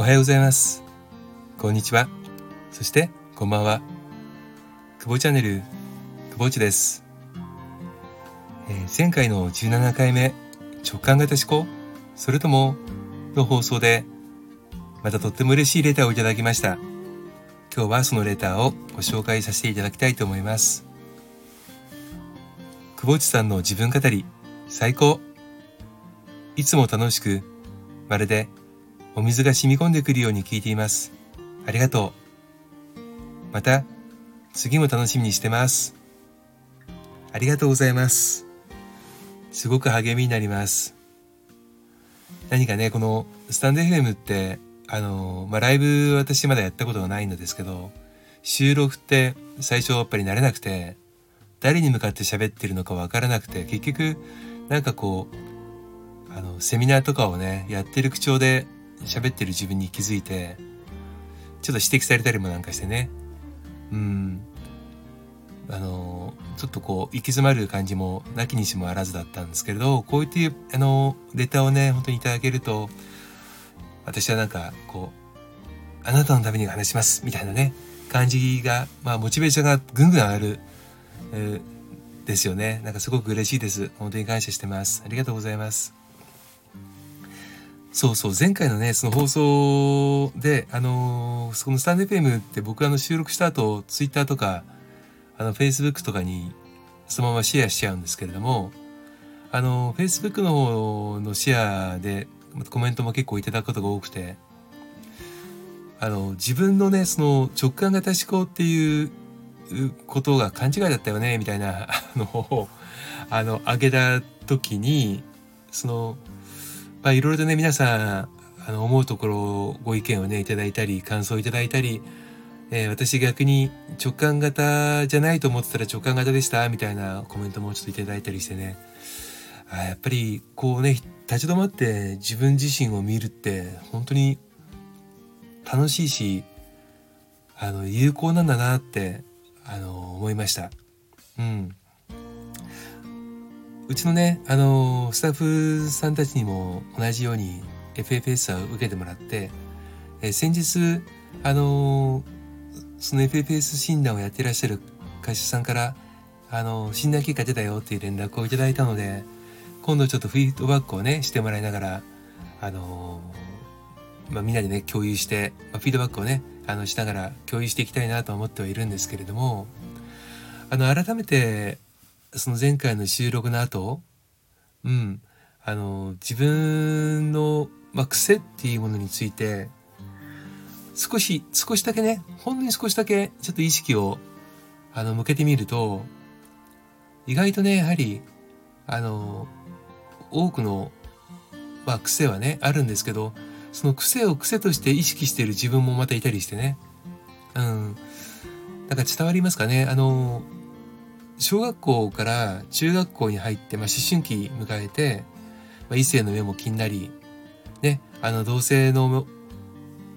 おはようございます。こんにちは。そして、こんばんは。久保チャンネル、久保内です。えー、前回の17回目、直感型思考？それとも、の放送で、またとっても嬉しいレターをいただきました。今日はそのレターをご紹介させていただきたいと思います。久保内さんの自分語り、最高いつも楽しく、まるでお水が染み込んでくるように聞いています。ありがとう。また、次も楽しみにしてます。ありがとうございます。すごく励みになります。何かね、このスタンド FM って、あの、まあ、ライブ私まだやったことがないのですけど、収録って最初やっぱり慣れなくて、誰に向かって喋ってるのかわからなくて、結局、なんかこう、あの、セミナーとかをね、やってる口調で喋ってる自分に気づいて、ちょっと指摘されたりもなんかしてね。うん。あの、ちょっとこう、行き詰まる感じもなきにしもあらずだったんですけれど、こういって、あの、レターをね、本当にいただけると、私はなんか、こう、あなたのために話します、みたいなね、感じが、まあ、モチベーションがぐんぐん上がる、えー、ですよね。なんかすごく嬉しいです。本当に感謝してます。ありがとうございます。そうそう、前回のね、その放送で、あのー、そのスタンド FM って僕あの収録した後、ツイッターとか、あの、Facebook とかにそのままシェアしちゃうんですけれども、あの、Facebook の方のシェアでコメントも結構いただくことが多くて、あの、自分のね、その直感型思考っていうことが勘違いだったよね、みたいなの、あの、あげた時に、その、まあ、いろいろとね、皆さん、あの、思うところ、ご意見をね、いただいたり、感想をいただいたり、えー、私逆に直感型じゃないと思ってたら直感型でしたみたいなコメントもちょっといただいたりしてね。あやっぱり、こうね、立ち止まって自分自身を見るって、本当に楽しいし、あの、有効なんだなって、あの、思いました。うん。うちのね、あのスタッフさんたちにも同じように FFS は受けてもらって、え先日、あのその FFS 診断をやっていらっしゃる会社さんから、あの診断結果出たよっていう連絡をいただいたので、今度ちょっとフィードバックをね、してもらいながら、あのまあ、みんなでね、共有して、まあ、フィードバックをね、あの、しながら共有していきたいなと思ってはいるんですけれども、あの、改めて、その前回の収録の後、うん、あの、自分の、ま、癖っていうものについて、少し、少しだけね、ほんのに少しだけちょっと意識を、あの、向けてみると、意外とね、やはり、あの、多くの、まあ、癖はね、あるんですけど、その癖を癖として意識している自分もまたいたりしてね。うん。なんか伝わりますかね？あの、小学校から中学校に入って、まあ、思春期迎えて、まあ、異性の目も気になり、ね、あの、同性の、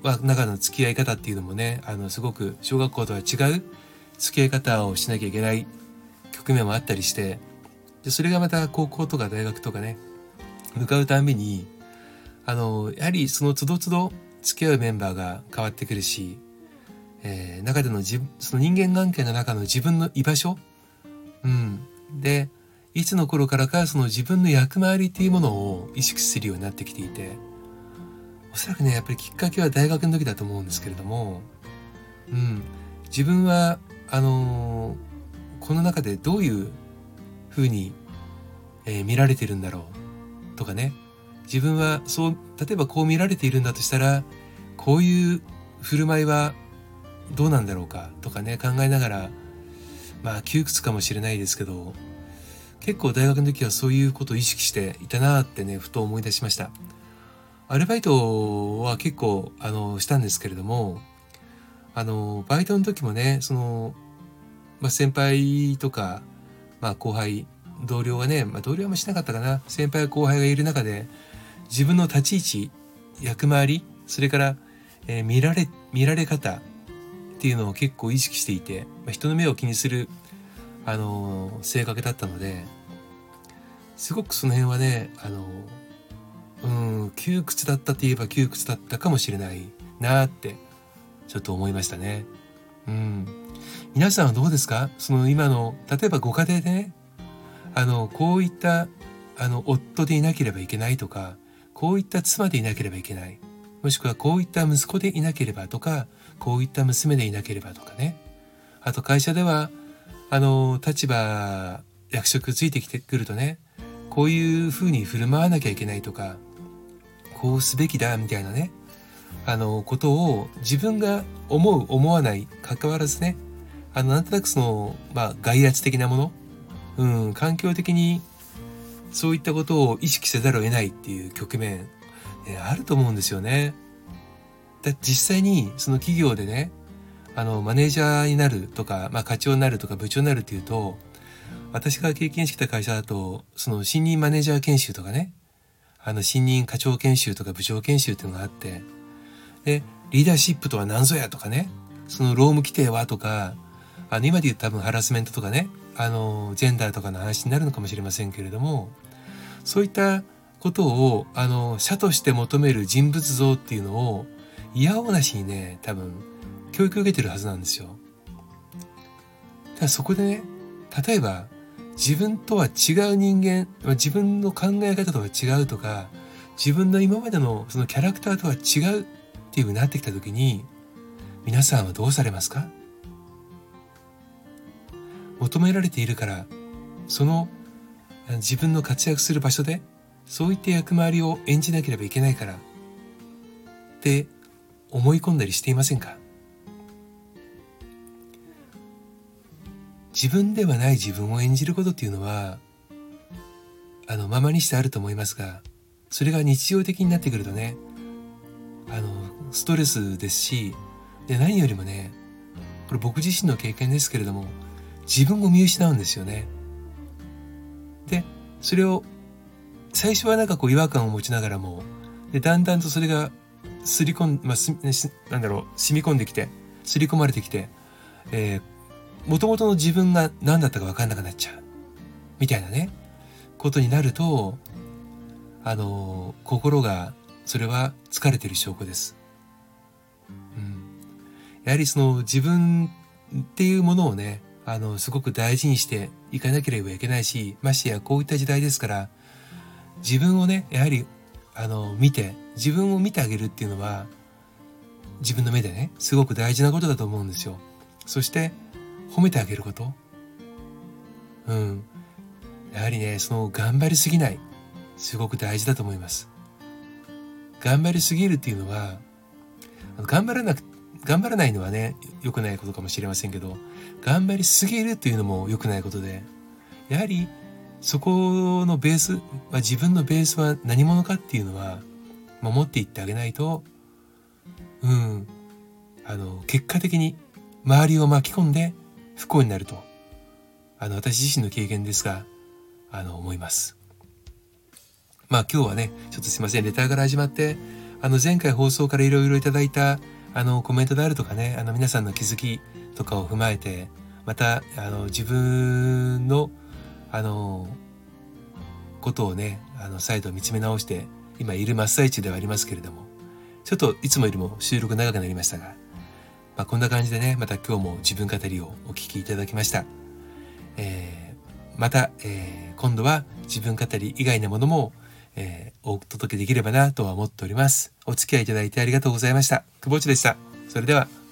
まあ、中の付き合い方っていうのもね、あの、すごく小学校とは違う付き合い方をしなきゃいけない局面もあったりして、でそれがまた高校とか大学とかね、向かうたびに、あの、やはりその都度都度付き合うメンバーが変わってくるし、えー、中での自その人間関係の中の自分の居場所うん。で、いつの頃からかその自分の役回りっていうものを意識するようになってきていて、おそらくね、やっぱりきっかけは大学の時だと思うんですけれども、うん。自分は、あのー、この中でどういう風に、えー、見られてるんだろうとかね。自分はそう、例えばこう見られているんだとしたら、こういう振る舞いはどうなんだろうかとかね、考えながら、まあ窮屈かもしれないですけど、結構大学の時はそういうことを意識していたなってね、ふと思い出しました。アルバイトは結構、あの、したんですけれども、あの、バイトの時もね、その、まあ、先輩とか、まあ、後輩、同僚がね、まあ、同僚はしなかったかな。先輩後輩がいる中で、自分の立ち位置、役回り、それから、えー、見られ、見られ方、っていうのを結構意識していて、まあ、人の目を気にする、あのー、性格だったので、すごくその辺はね、あのー、うん窮屈だったといえば窮屈だったかもしれないなってちょっと思いましたね。うん皆さんはどうですか？その今の例えばご家庭でねあのこういったあの夫でいなければいけないとかこういった妻でいなければいけないもしくはこういった息子でいなければとかこういった娘でいなければとかねあと会社ではあの立場役職ついてきてくるとねこういうふうに振る舞わなきゃいけないとかこうすべきだみたいなねあのことを自分が思う思わない関わらずねあのなんとなくその、まあ、外圧的なもの、うん、環境的にそういったことを意識せざるを得ないっていう局面、えあると思うんですよね。だ実際にその企業でねあのマネージャーになるとか、まあ、課長になるとか部長になるっていうと私が経験してきた会社だと、その新任マネージャー研修とかね、あの新任課長研修とか部長研修っていうのがあって、で、リーダーシップとは何ぞやとかね、その労務規定はとか、あの今で言う多分ハラスメントとかね、あの、ジェンダーとかの話になるのかもしれませんけれども、そういったことを、あの、社として求める人物像っていうのを、嫌おなしにね、多分、教育を受けてるはずなんですよ。ただそこでね、例えば、自分とは違う人間、自分の考え方とは違うとか、自分の今までのそのキャラクターとは違うっていう風になってきた時に、皆さんはどうされますか？求められているから、その自分の活躍する場所で、そういった役回りを演じなければいけないから、って思い込んだりしていませんか？自分ではない自分を演じることっていうのはあのままにしてあると思いますがそれが日常的になってくるとねあのストレスですしで何よりもねこれ僕自身の経験ですけれども自分を見失うんですよね。でそれを最初はなんかこう違和感を持ちながらもでだんだんとそれがすり込ん、まあ、すなんだろう染み込んできてすり込まれてきて、えー、元々の自分が何だったか分かんなくなっちゃう。みたいなね、ことになると、あの、心が、それは疲れてる証拠です。うん。やはりその自分っていうものをね、あの、すごく大事にしていかなければいけないし、ましてやこういった時代ですから、自分をね、やはり、あの、見て、自分を見てあげるっていうのは、自分の目でね、すごく大事なことだと思うんですよ。そして、褒めてあげること。うん。やはりね、その頑張りすぎない。すごく大事だと思います。頑張りすぎるっていうのは、頑張らなく、頑張らないのはね、良くないことかもしれませんけど、頑張りすぎるっていうのも良くないことで、やはりそこのベース、まあ、自分のベースは何者かっていうのは守っていってあげないと、うん、あの、結果的に周りを巻き込んで不幸になると、あの、私自身の経験ですが、あの、思います。まあ今日はね、ちょっとすいません、レターから始まって、あの、前回放送からいろいろいただいた、あの、コメントであるとかね、あの、皆さんの気づきとかを踏まえて、また、あの、自分の、あの、ことをね、あの、再度見つめ直して、今いる真っ最中ではありますけれども、ちょっといつもよりも収録長くなりましたが、まあ、こんな感じでね、また今日も自分語りをお聞きいただきました。えー、また、えー、今度は自分語り以外のものも、えー、お届けできればなとは思っております。お付き合いいただいてありがとうございました。久保地でした。それでは。